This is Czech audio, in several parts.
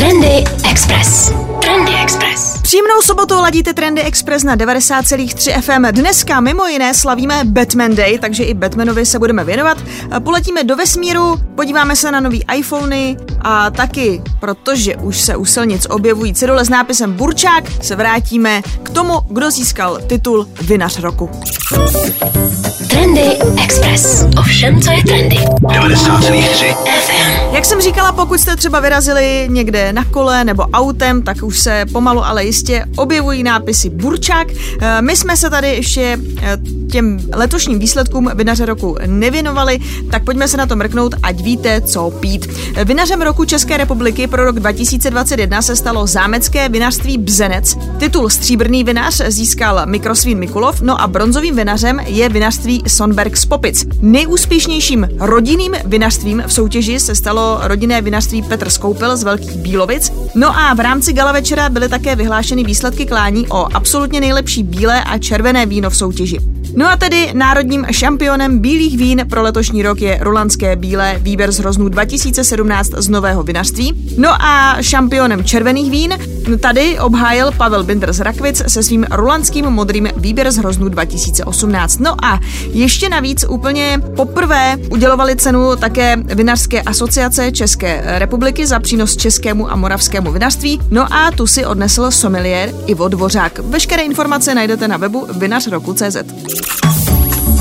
Trendy Express. Trendy Express. Příjemnou sobotu ladíte Trendy Express na 90,3 FM. Dneska mimo jiné slavíme Batman Day, takže i Batmanovi se budeme věnovat. Poletíme do vesmíru, podíváme se na nový iPhony a taky, protože už se u silnic objevují cedule s nápisem Burčák, se vrátíme k tomu, kdo získal titul Vinař roku. Trendy Express. Ovšem, co je trendy. 90,3 FM. Jak jsem říkala, pokud jste třeba vyrazili někde na kole nebo autem, tak už se pomalu, ale jistě objevují nápisy Burčák. Eh, My jsme se tady ještě eh, těm letošním výsledkům Vinaře roku nevěnovali, tak pojďme se na to mrknout, ať víte, co pít. Vinařem roku České republiky pro rok 2021 se stalo zámecké vinařství Bzenec. Titul Stříbrný vinař získal Mikrosvín Mikulov, no a bronzovým vinařem je vinařství Sonberg z Popic. Nejúspěšnějším rodinným vinařstvím v soutěži se stalo rodinné vinařství Petr Skoupil z Velkých Bílovic. No a v rámci gala večera byly také vyhlášeny výsledky klání o absolutně nejlepší bílé a červené víno v soutěži. No a tedy národním šampionem bílých vín pro letošní rok je Rolandské bílé výběr z hroznů 2017 z nového vinařství. No a šampionem červených vín tady obhájil Pavel Binder z Rakvic se svým rolandským modrým výběr z hroznů 2018. No a ještě navíc úplně poprvé udělovali cenu také Vinařské asociace České republiky za přínos českému a moravskému vinařství. No a tu si odnesl sommelier Ivo Dvořák. Veškeré informace najdete na webu vinařroku.cz.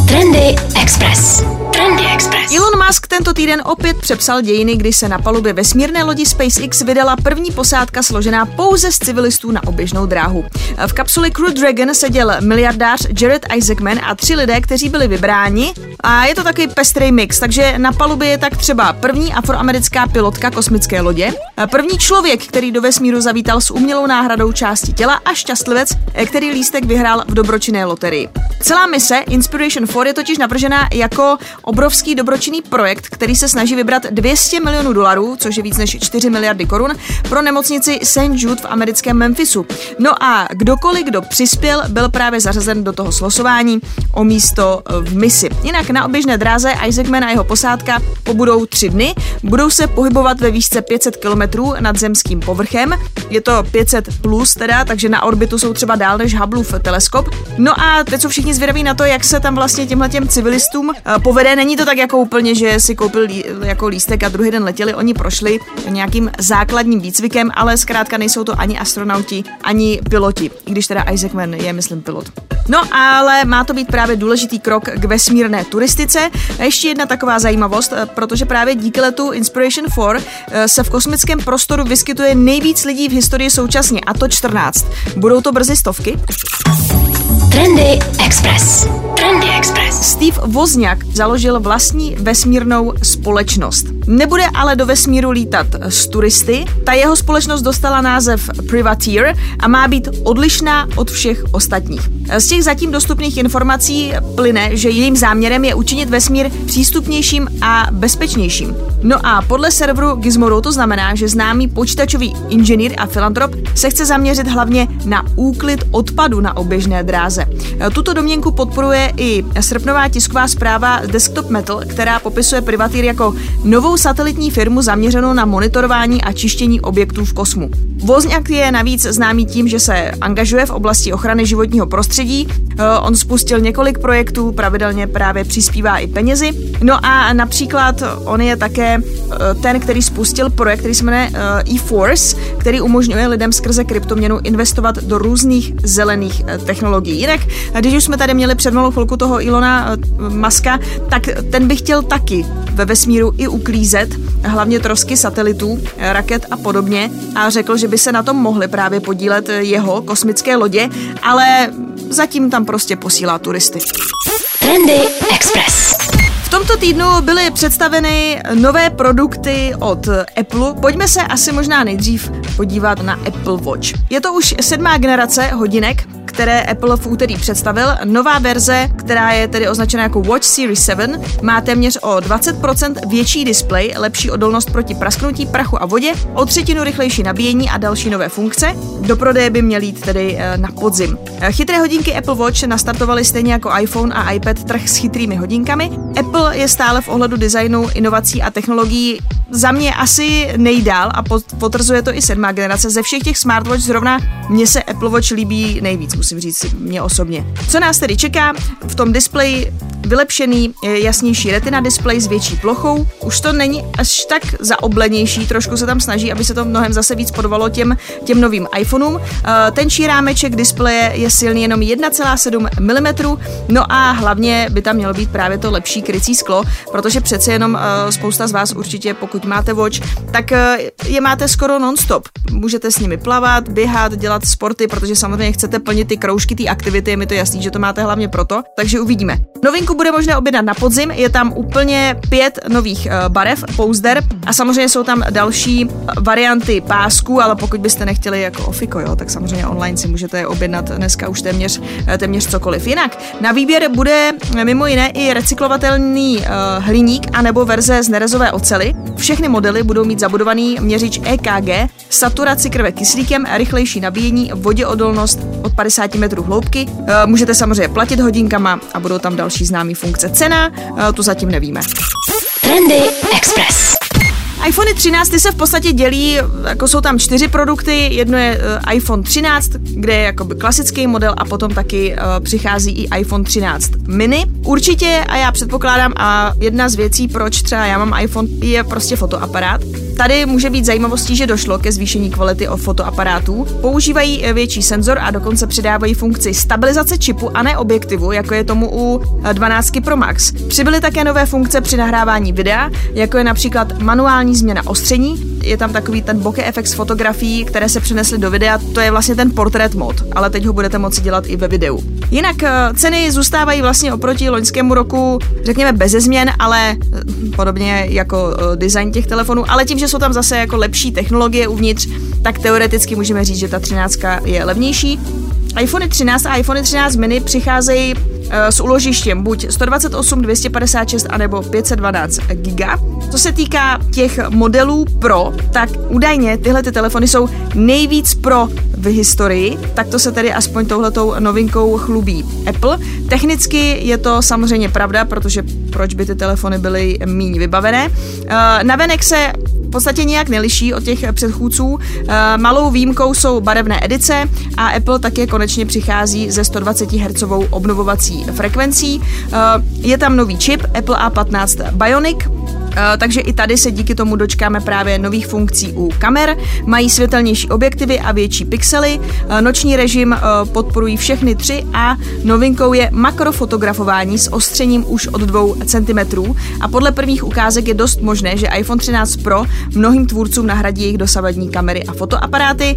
Trendy Express. Trendy Express. Elon Musk tento týden opět přepsal dějiny, kdy se na palubě vesmírné lodi SpaceX vydala první posádka složená pouze z civilistů na oběžnou dráhu. V kapsuli Crew Dragon seděl miliardář Jared Isaacman a tři lidé, kteří byli vybráni. A je to taky pestrý mix, takže na palubě je tak třeba první afroamerická pilotka kosmické lodě, první člověk, který do vesmíru zavítal s umělou náhradou části těla a šťastlivec, který lístek vyhrál v dobročinné loterii. Celá mise Inspiration 4 je totiž navržená jako obrovský dobročinný projekt, který se snaží vybrat 200 milionů dolarů, což je víc než 4 miliardy korun, pro nemocnici St. Jude v americkém Memphisu. No a kdokoliv, kdo přispěl, byl právě zařazen do toho slosování o místo v misi. Jinak na oběžné dráze Isaacman a jeho posádka pobudou tři dny, budou se pohybovat ve výšce 500 km nad zemským povrchem. Je to 500 plus teda, takže na orbitu jsou třeba dál než Hubbleův teleskop. No a teď jsou všichni zvědaví na to, jak se tam vlastně těmhle těm civilistům eh, povede. Není to tak jako úplně, že si koupil lí, jako lístek a druhý den letěli, oni prošli nějakým základním výcvikem, ale zkrátka nejsou to ani astronauti, ani piloti, i když teda Isaacman je, myslím, pilot. No ale má to být právě důležitý krok k vesmírné turistice. A ještě jedna taková zajímavost, eh, protože právě díky letu Inspiration 4 eh, se v kosmickém prostoru vyskytuje nejvíc lidí v historii současně, a to 14. Budou to brzy stovky? Trendy Express. Trendy Express. Steve Wozniak založil vlastní vesmírnou společnost. Nebude ale do vesmíru lítat s turisty. Ta jeho společnost dostala název Privateer a má být odlišná od všech ostatních. Z těch zatím dostupných informací plyne, že jejím záměrem je učinit vesmír přístupnějším a bezpečnějším. No a podle serveru Gizmodo to znamená, že známý počítačový inženýr a filantrop se chce zaměřit hlavně na úklid odpadu na oběžné dráze. Tuto domněnku podporuje i srpnová tisková zpráva Desktop Metal, která popisuje Privateer jako novou satelitní firmu zaměřenou na monitorování a čištění objektů v kosmu. Wozniak je navíc známý tím, že se angažuje v oblasti ochrany životního prostředí. Eh, On spustil několik projektů, pravidelně právě přispívá i penězi. No a například on je také eh, ten, který spustil projekt, který se jmenuje eh, e-Force, který umožňuje lidem skrze kryptoměnu investovat do různých zelených technologií. Jinak, když už jsme tady měli před malou chvilku toho Ilona Maska, tak ten by chtěl taky ve vesmíru i uklízet, hlavně trosky satelitů, eh, raket a podobně a řekl, že by se na tom mohly právě podílet eh, jeho kosmické lodě, ale zatím tam prostě posílá turisty. Trendy Express. V tomto týdnu byly představeny nové produkty od Apple. Pojďme se asi možná nejdřív podívat na Apple Watch. Je to už sedmá generace hodinek, které Apple v úterý představil. Nová verze, která je tedy označena jako Watch Series 7, má téměř o 20% větší displej, lepší odolnost proti prasknutí, prachu a vodě, o třetinu rychlejší nabíjení a další nové funkce. Do prodeje by měl jít tedy eh, na podzim. Eh, chytré hodinky Apple Watch nastartovaly stejně jako iPhone a iPad trh s chytrými hodinkami. Apple je stále v ohledu designu, inovací a technologií za mě asi nejdál a potvrzuje to i sedmá generace. Ze všech těch smartwatch zrovna mně se Apple Watch líbí nejvíc, musím říct mě osobně. Co nás tedy čeká? V tom displeji vylepšený, jasnější retina displej s větší plochou. Už to není až tak zaoblenější, trošku se tam snaží, aby se to mnohem zase víc podovalo těm, těm novým iPhoneům. Eh, tenčí rámeček displeje je silný jenom 1,7 mm, no a hlavně by tam mělo být právě to lepší krycí sklo, protože přece jenom eh, spousta z vás určitě, pokud máte Watch, tak eh, je máte skoro non-stop. Můžete s nimi plavat, běhat, dělat sporty, protože samozřejmě chcete plnit ty kroužky, ty aktivity, je mi to jasný, že to máte hlavně proto, takže uvidíme. Novinku bude možné objednat na podzim, je tam úplně pět nových uh, barev, pouzder a samozřejmě jsou tam další varianty pásků, ale pokud byste nechtěli jako ofiko, jo, tak samozřejmě online si můžete objednat dneska už téměř, eh, téměř cokoliv. Jinak na výběr bude mimo jiné i recyklovatelný hliník anebo verze z nerezové ocely. Všechny modely budou mít zabudovaný měřič EKG, saturaci krve kyslíkem, rychlejší nabíjení, voděodolnost od 50 metrů hloubky. Uh, můžete samozřejmě platit hodinkama a budou tam další známé funkce. Cena, uh, tu zatím nevíme. Trendy Express iPhone 13 se v podstatě dělí, jako jsou tam čtyři produkty, jedno je uh, iPhone 13, kde je jakoby klasický model a potom taky uh, přichází i iPhone 13 mini. Určitě a já předpokládám a jedna z věcí, proč třeba já mám iPhone, je prostě fotoaparát. Tady může být zajímavostí, že došlo ke zvýšení kvality o fotoaparátů. Používají eh, větší senzor a dokonce přidávají funkci stabilizace čipu a ne objektivu, jako je tomu u 12 Pro Max. Přibyly také nové funkce při nahrávání videa, jako je například manuální změna ostření, je tam takový ten bokeh efekt z fotografií, které se přenesly do videa, to je vlastně ten portrait mod, ale teď ho budete moci dělat i ve videu. Jinak eh, ceny zůstávají vlastně oproti loňskému roku, řekněme, bez změn, ale eh, podobně jako eh, design těch telefonů, ale tím, že jsou tam zase jako lepší technologie uvnitř, tak teoreticky můžeme říct, že ta 13 je levnější iPhone 13 a iPhone 13 mini přicházejí eh, s uložištěm buď 128, 256 anebo 512 GB. Co se týká těch modelů Pro, tak údajně tyhle ty telefony jsou nejvíc pro v historii, tak to se tedy aspoň touhletou novinkou chlubí Apple. Technicky je to samozřejmě pravda, protože proč by ty telefony byly míň vybavené. Eh, navenek se v podstatě nijak neliší od těch předchůdců. Eh, malou výjimkou jsou barevné edice a Apple také konečně přichází ze 120 Hz obnovovací frekvencí. Eh, je tam nový čip Apple A15 Bionic, takže i tady se díky tomu dočkáme právě nových funkcí u kamer. Mají světelnější objektivy a větší pixely. Eh, noční režim eh, podporují všechny tři a novinkou je makrofotografování s ostřením už od 2 cm. A podle prvních ukázek je dost možné, že iPhone 13 Pro mnohým tvůrcům nahradí jejich dosavadní kamery a fotoaparáty.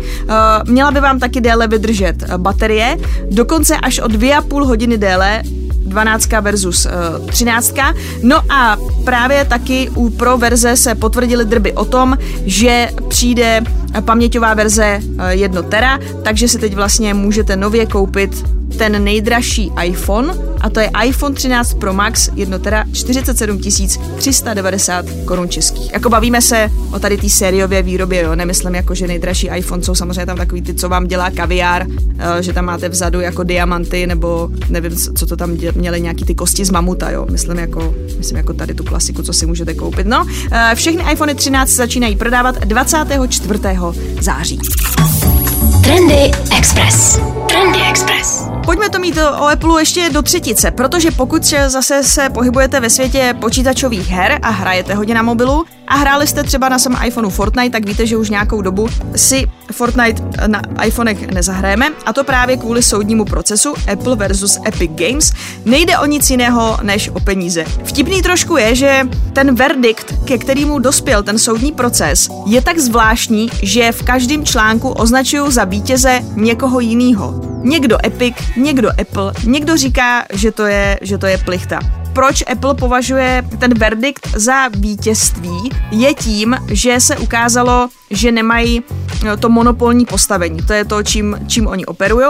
Měla by vám taky déle vydržet baterie, dokonce až o 2,5 hodiny déle 12 versus uh, 13. No a právě taky u Pro verze se potvrdily drby o tom, že přijde paměťová verze 1 tera, takže si teď vlastně můžete nově koupit ten nejdražší iPhone a to je iPhone 13 Pro Max, jedno teda 47 390 korun českých. Jako bavíme se o tady té sériové výrobě, jo, nemyslím jako, že nejdražší iPhone jsou samozřejmě tam takový ty, co vám dělá kaviár, eh, že tam máte vzadu jako diamanty, nebo nevím, co to tam měli, nějaký ty kosti z mamuta, jo, myslím jako, myslím jako tady tu klasiku, co si můžete koupit. No, eh, všechny iPhone 13 začínají prodávat 24. září. Trendy Express. Trendy Express. Pojďme to mít o Apple ještě do třetice, protože pokud zase se pohybujete ve světě počítačových her a hrajete hodně na mobilu a hráli jste třeba na svém iPhoneu Fortnite, tak víte, že už nějakou dobu si Fortnite na iPhonech nezahrajeme a to právě kvůli soudnímu procesu Apple versus Epic Games. Nejde o nic jiného než o peníze. Vtipný trošku je, že ten verdikt, ke kterému dospěl ten soudní proces, je tak zvláštní, že v každém článku označují za vítěze někoho jiného. Někdo Epic, někdo Apple, někdo říká, že to je, že to je plichta proč Apple považuje ten verdikt za vítězství, je tím, že se ukázalo, že nemají eh, to monopolní postavení. To je to, čím, čím oni operují.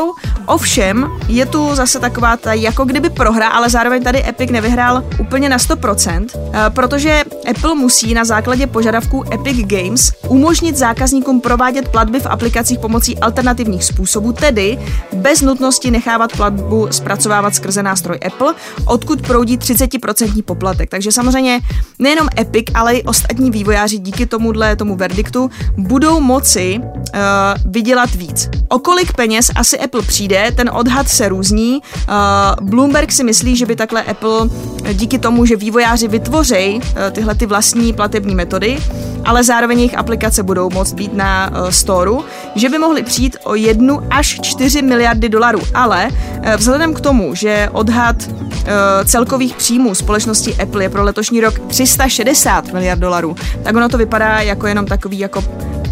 Ovšem, je tu zase taková ta jako kdyby prohra, ale zároveň tady Epic nevyhrál úplně na 100%, eh, protože Apple musí na základě požadavků Epic Games umožnit zákazníkům provádět platby v aplikacích pomocí alternativních způsobů, tedy bez nutnosti nechávat platbu zpracovávat skrze nástroj Apple, odkud proudí 30% poplatek. Takže samozřejmě nejenom Epic, ale i ostatní vývojáři díky tomuhle tomu verdiktu budou moci uh, vydělat víc. O kolik peněz asi Apple přijde, ten odhad se různí. Uh, Bloomberg si myslí, že by takhle Apple díky tomu, že vývojáři vytvoří uh, tyhle ty vlastní platební metody, ale zároveň jejich aplikace budou moct být na uh, storu, že by mohli přijít o jednu až 4 miliardy dolarů. Ale uh, vzhledem k tomu, že odhad uh, celkových příjmů společnosti Apple je pro letošní rok 360 miliard dolarů, tak ono to vypadá jako jenom takový jako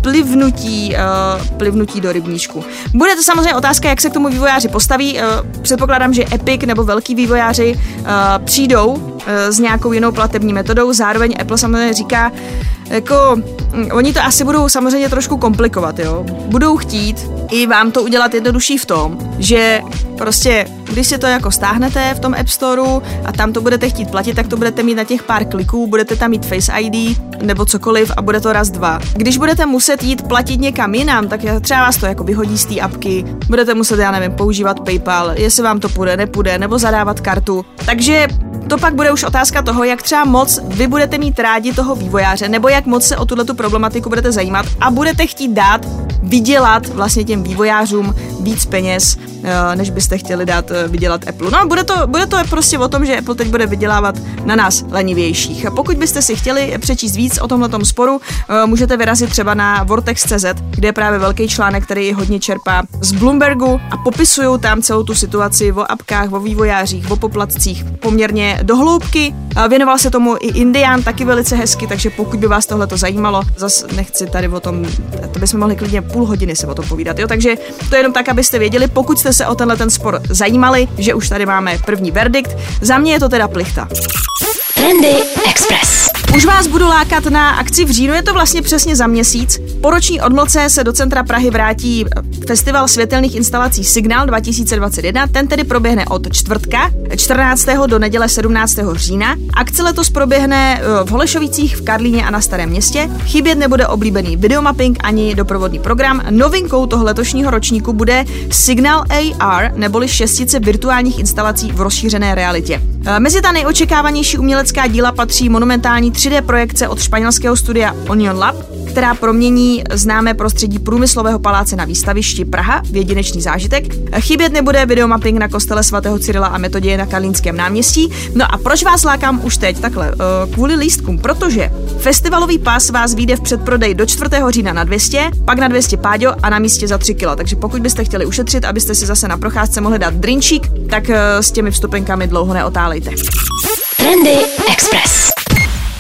plivnutí, uh, plivnutí do rybníčku. Bude to samozřejmě otázka, jak se k tomu vývojáři postaví. Uh, předpokládám, že Epic nebo velký vývojáři uh, přijdou uh, s nějakou jinou platební metodou. Zároveň Apple samozřejmě říká, jako, mm, oni to asi budou samozřejmě trošku komplikovat, jo. Budou chtít i vám to udělat jednodušší v tom, že prostě, když si to jako stáhnete v tom App Storeu a tam to budete chtít platit, tak to budete mít na těch pár kliků, budete tam mít Face ID nebo cokoliv a bude to raz dva. Když budete muset jít platit někam jinam, tak třeba vás to jako vyhodí z té apky, budete muset, já nevím, používat PayPal, jestli vám to půjde, nepůjde, nebo zadávat kartu. Takže to pak bude už otázka toho, jak třeba moc vy budete mít rádi toho vývojáře, nebo jak moc se o tuhle problematiku budete zajímat a budete chtít dát vydělat vlastně těm vývojářům víc peněz, eh, než byste chtěli dát eh, vydělat Apple. No a bude to, bude to prostě o tom, že Apple teď bude vydělávat na nás lenivějších. A pokud byste si chtěli přečíst víc o tomhle sporu, eh, můžete vyrazit třeba na Vortex.cz, kde je právě velký článek, který hodně čerpá z Bloombergu a popisují tam celou tu situaci o apkách, o vývojářích, o poplatcích poměrně dohloubky. Věnoval se tomu i Indián taky velice hezky, takže pokud by vás tohle to zajímalo, zase nechci tady o tom, to bychom mohli klidně půl hodiny se o tom povídat, jo? takže to je jenom tak, abyste věděli, pokud jste se o tenhle ten spor zajímali, že už tady máme první verdikt. Za mě je to teda plichta. Trendy Express. Už vás budu lákat na akci v říjnu, je to vlastně přesně za měsíc. Po roční odmlce se do centra Prahy vrátí festival světelných instalací Signál 2021. Ten tedy proběhne od čtvrtka 14. do neděle 17. října. Akce letos proběhne eh, v Holešovicích, v Karlíně a na Starém městě. Chybět nebude oblíbený videomapping ani doprovodný program. Novinkou toho letošního ročníku bude Signal AR, neboli šestice virtuálních instalací v rozšířené realitě. Eh, mezi ta nejočekávanější umělecká díla patří monumentální 3D projekce od španělského studia Onion Lab, která promění známé prostředí průmyslového paláce na výstavišti Praha v jedinečný zážitek. Chybět nebude videomapping na kostele svatého Cyrila a Metoděje na Kalínském náměstí. No a proč vás lákám už teď takhle? Eh, kvůli lístkům, protože festivalový pás vás vyjde v předprodej do 4. října na 200, pak na 200 páďo a na místě za 3 kg. Takže pokud byste chtěli ušetřit, abyste si zase na procházce mohli dát drinčík, tak eh, s těmi vstupenkami dlouho neotálejte. Trendy Express.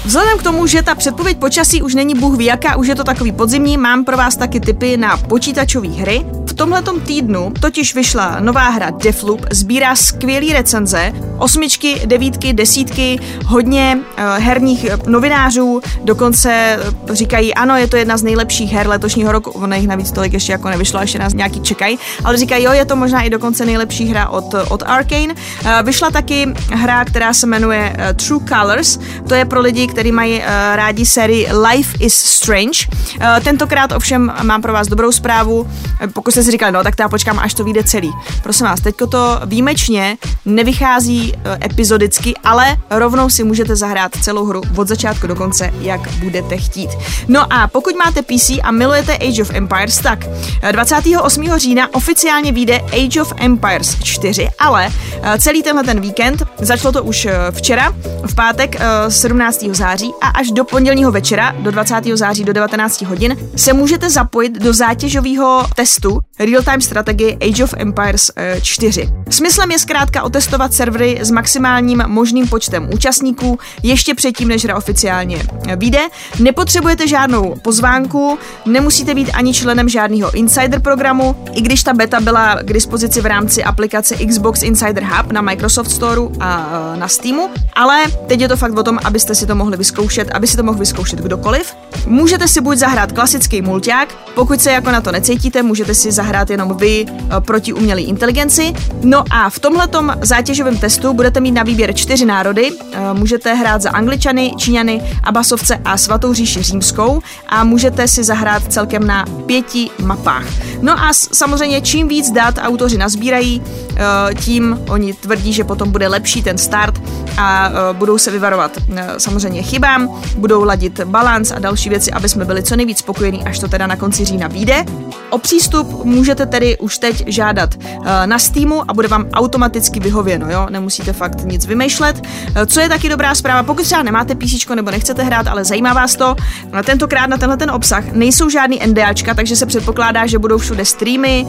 Vzhledem k tomu, že ta předpověď počasí už není bůh ví jaká, už je to takový podzimní, mám pro vás taky tipy na počítačové hry. V tomhletom týdnu totiž vyšla nová hra Defloop, sbírá skvělé recenze, osmičky, devítky, desítky, hodně uh, herních novinářů, dokonce říkají, ano, je to jedna z nejlepších her letošního roku, ono jich navíc tolik ještě jako nevyšlo, ještě nás nějaký čekají, ale říkají, jo, je to možná i dokonce nejlepší hra od, od Arkane. Vyšla taky hra, která se jmenuje True Colors, to je pro lidi, kteří mají uh, rádi sérii Life is Strange. Uh, tentokrát ovšem mám pro vás dobrou zprávu, pokud jste si říkali, no tak já počkám, až to vyjde celý. Prosím vás, teďko to výjimečně nevychází epizodicky, ale rovnou si můžete zahrát celou hru od začátku do konce, jak budete chtít. No a pokud máte PC a milujete Age of Empires, tak 28. října oficiálně vyjde Age of Empires 4, ale celý tenhle ten víkend, začalo to už včera, v pátek 17 září a až do pondělního večera, do 20. září do 19 hodin, se můžete zapojit do zátěžového testu Real-Time strategie Age of Empires 4. Eh, Smyslem je zkrátka otestovat servery s maximálním možným počtem účastníků ještě předtím, než hra oficiálně eh, vyjde. Nepotřebujete žádnou pozvánku, nemusíte být ani členem žádného insider programu, i když ta beta byla k dispozici v rámci aplikace Xbox Insider Hub na Microsoft Store a eh, na Steamu, ale teď je to fakt o tom, abyste si to mohli mohli vyzkoušet, aby si to mohl vyzkoušet kdokoliv. Můžete si buď zahrát klasický mulťák, pokud se jako na to necítíte, můžete si zahrát jenom vy eh, proti umělé inteligenci. No a v tomhletom zátěžovém testu budete mít na výběr čtyři národy. Eh, můžete hrát za Angličany, Číňany, Abasovce a Svatou říši římskou a můžete si zahrát celkem na pěti mapách. No a samozřejmě čím víc dat autoři nazbírají, eh, tím oni tvrdí, že potom bude lepší ten start a budou se vyvarovat samozřejmě chybám, budou ladit balans a další věci, aby jsme byli co nejvíc spokojení, až to teda na konci října vyjde. O přístup můžete tedy už teď žádat eh, na Steamu a bude vám automaticky vyhověno, jo? Nemusíte fakt nic vymýšlet. Co je taky dobrá zpráva, pokud třeba nemáte PC nebo nechcete hrát, ale zajímá vás to, na tentokrát na tenhle ten obsah nejsou žádný NDAčka, takže se předpokládá, že budou všude streamy,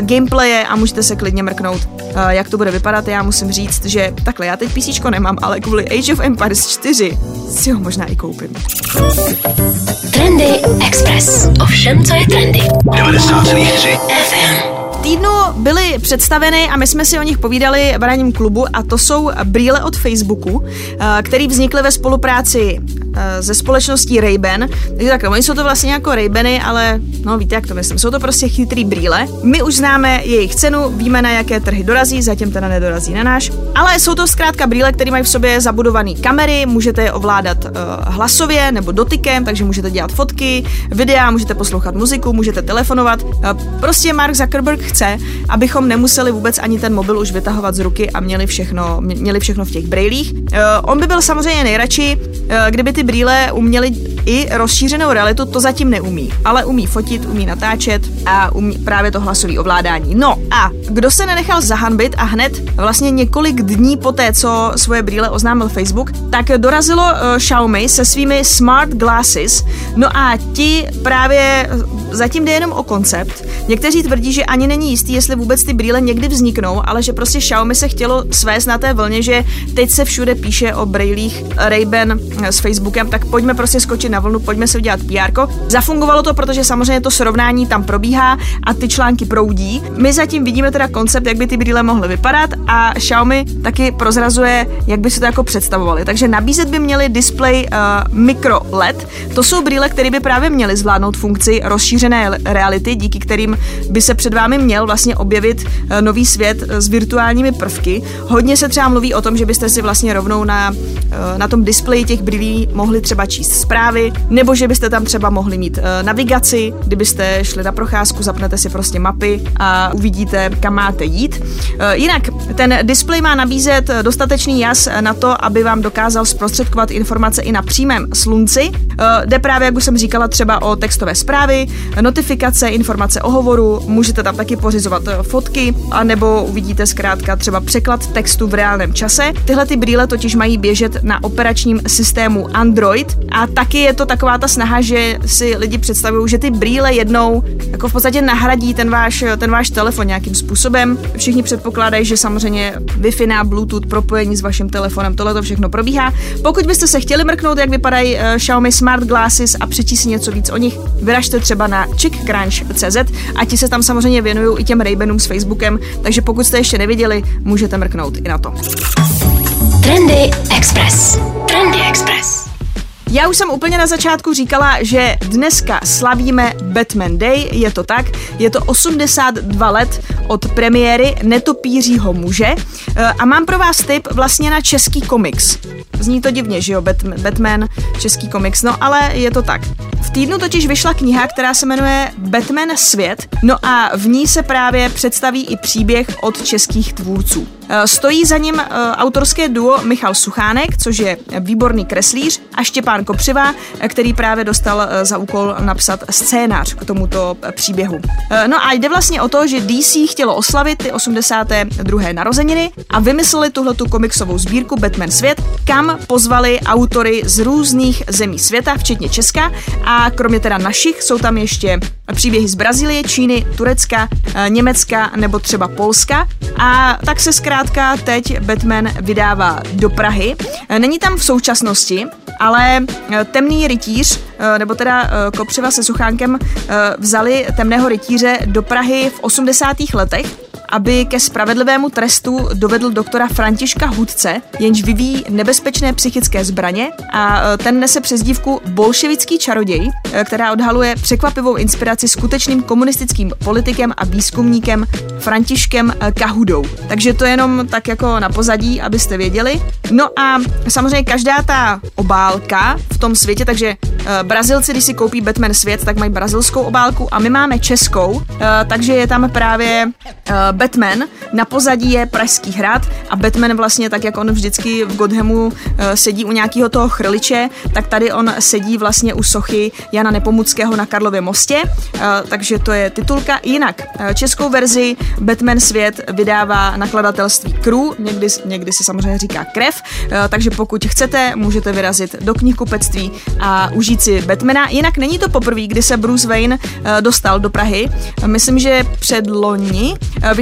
gameplaye a můžete se klidně mrknout, jak to bude vypadat. Já musím říct, že takhle, já teď PC nemám, ale kvůli Age of Empires 4 si ho možná i koupím. Trendy Express. Ovšem, co je trendy. 90,3 FM týdnu byly představeny a my jsme si o nich povídali v ranním klubu a to jsou brýle od Facebooku, eh, který vznikly ve spolupráci ze společností Ray-Ban. Takže takhle, oni jsou to vlastně jako Ray-Bany, ale no víte, jak to myslím, jsou to prostě chytrý brýle. My už známe jejich cenu, víme na jaké trhy dorazí, zatím teda nedorazí na náš, ale jsou to zkrátka brýle, které mají v sobě zabudované kamery, můžete je ovládat uh, hlasově nebo dotykem, takže můžete dělat fotky, videa, můžete poslouchat muziku, můžete telefonovat. Uh, prostě Mark Zuckerberg chce, abychom nemuseli vůbec ani ten mobil už vytahovat z ruky a měli všechno, měli všechno v těch brýlích. Uh, on by byl samozřejmě nejradši, uh, kdyby ty brýle uměly i rozšířenou realitu, to zatím neumí, ale umí fotit, umí natáčet a umí právě to hlasové ovládání. No a kdo se nenechal zahanbit a hned vlastně několik dní poté, co svoje brýle oznámil Facebook, tak dorazilo uh, Xiaomi se svými smart glasses. No a ti právě zatím jde jenom o koncept. Někteří tvrdí, že ani není jistý, jestli vůbec ty brýle někdy vzniknou, ale že prostě Xiaomi se chtělo svést na té vlně, že teď se všude píše o brýlích Ray-Ban s Facebookem, tak pojďme prostě skočit na vlnu, pojďme si udělat PR. Zafungovalo to, protože samozřejmě to srovnání tam probíhá a ty články proudí. My zatím vidíme teda koncept, jak by ty brýle mohly vypadat a Xiaomi taky prozrazuje, jak by se to jako představovali. Takže nabízet by měli display uh, micro LED. To jsou brýle, které by právě měly zvládnout funkci rozšířené reality, díky kterým by se před vámi měl vlastně objevit uh, nový svět uh, s virtuálními prvky. Hodně se třeba mluví o tom, že byste si vlastně rovnou na, uh, na tom displeji těch brýlí mohli třeba číst zprávy, nebo že byste tam třeba mohli mít navigaci, kdybyste šli na procházku, zapnete si prostě mapy a uvidíte, kam máte jít. Jinak ten displej má nabízet dostatečný jas na to, aby vám dokázal zprostředkovat informace i na přímém slunci. Jde právě, jak už jsem říkala, třeba o textové zprávy, notifikace, informace o hovoru, můžete tam taky pořizovat fotky, anebo uvidíte zkrátka třeba překlad textu v reálném čase. Tyhle ty brýle totiž mají běžet na operačním systému Android a taky je to taková ta snaha, že si lidi představují, že ty brýle jednou jako v podstatě nahradí ten váš, ten váš telefon nějakým způsobem. Všichni předpokládají, že samozřejmě Wi-Fi na Bluetooth propojení s vašim telefonem, tohle to všechno probíhá. Pokud byste se chtěli mrknout, jak vypadají uh, Xiaomi Smart Glasses a přečíst si něco víc o nich, vyražte třeba na chickcrunch.cz a ti se tam samozřejmě věnují i těm Ray-Banům s Facebookem, takže pokud jste ještě neviděli, můžete mrknout i na to. Trendy Express. Já už jsem úplně na začátku říkala, že dneska slavíme Batman Day, je to tak, je to 82 let od premiéry Netopířího muže eh, a mám pro vás tip vlastně na český komiks. Zní to divně, že jo, Batman, Batman český komiks, no ale je to tak. V týdnu totiž vyšla kniha, která se jmenuje Batman svět, no a v ní se právě představí i příběh od českých tvůrců. Eh, stojí za ním eh, autorské duo Michal Suchánek, což je výborný kreslíř, a Štěpán Kopřiva, eh, který právě dostal za úkol napsat scénář k tomuto příběhu. No a jde vlastně o to, že DC chtělo oslavit ty 82. narozeniny a vymysleli tuhletu komiksovou sbírku Batman svět, kam pozvali autory z různých zemí světa, včetně Česka a kromě teda našich jsou tam ještě příběhy z Brazílie, Číny, Turecka, Německa nebo třeba Polska a tak se zkrátka teď Batman vydává do Prahy. Není tam v současnosti, ale eh, temný rytíř, eh, nebo teda eh, Kopřiva se Suchánkem vzali temného rytíře do Prahy v 80. letech aby ke spravedlivému trestu dovedl doktora Františka Hudce, jenž vyvíjí nebezpečné psychické zbraně a e, ten nese přezdívku bolševický čaroděj, e, která odhaluje překvapivou inspiraci skutečným komunistickým politikem a výzkumníkem Františkem e, Kahudou. Takže to jenom tak jako na pozadí, abyste věděli. No a samozřejmě každá ta obálka v tom světě, takže Brazilci, když si koupí Batman svět, tak mají brazilskou obálku a my máme českou, takže je tam právě Batman, na pozadí je Pražský hrad a Batman vlastně tak, jak on vždycky v Godhamu sedí u nějakého toho chrliče, tak tady on sedí vlastně u sochy Jana Nepomuckého na Karlově mostě, takže to je titulka. Jinak českou verzi Batman svět vydává nakladatelství Crew, někdy, někdy se samozřejmě říká Krev, takže pokud chcete, můžete vyrazit do knihkupectví a užít si Batmana. Jinak není to poprvé, kdy se Bruce Wayne dostal do Prahy. Myslím, že před loni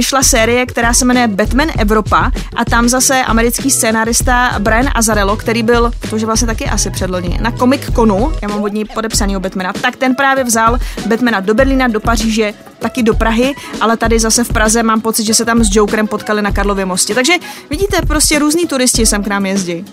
vyšla série, která se jmenuje Batman Evropa a tam zase americký scénárista Brian Azarello, který byl, to že vlastně taky asi předloni, na Comic Conu, já mám od ní podepsaný Batmana, tak ten právě vzal Batmana do Berlína, do Paříže, taky do Prahy, ale tady zase v Praze mám pocit, že se tam s Jokerem potkali na Karlově mostě. Takže vidíte, prostě různí turisti sem k nám jezdí.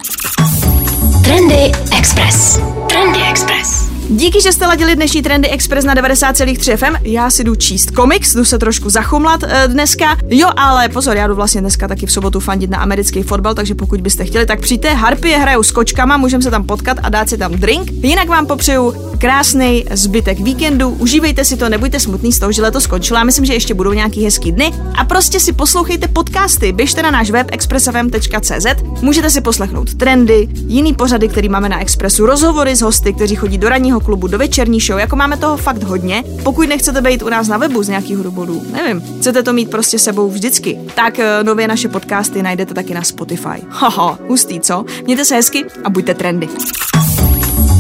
Trendy Express. Trendy Express. Díky, že jste ladili dnešní Trendy Express na 90,3 FM. Já si jdu číst komiks, jdu se trošku zachumlat e, dneska. Jo, ale pozor, já jdu vlastně dneska taky v sobotu fandit na americký fotbal, takže pokud byste chtěli, tak přijďte. Harpy hrajou s kočkama, můžeme se tam potkat a dát si tam drink. Jinak vám popřeju krásný zbytek víkendu. Užívejte si to, nebuďte smutný z toho, že leto skončilo. Já myslím, že ještě budou nějaký hezký dny. A prostě si poslouchejte podcasty. Běžte na náš web expressfm.cz. Můžete si poslechnout trendy, jiný pořady, který máme na Expressu, rozhovory s hosty, kteří chodí do ranního klubu, do večerní show. Jako máme toho fakt hodně. Pokud nechcete být u nás na webu z nějakých důvodů, nevím, chcete to mít prostě sebou vždycky, tak eh, nově naše podcasty najdete taky na Spotify. Haha, hustý, co? Mějte se hezky a buďte trendy.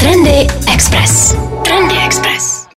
Trendy Express. Trendy Express.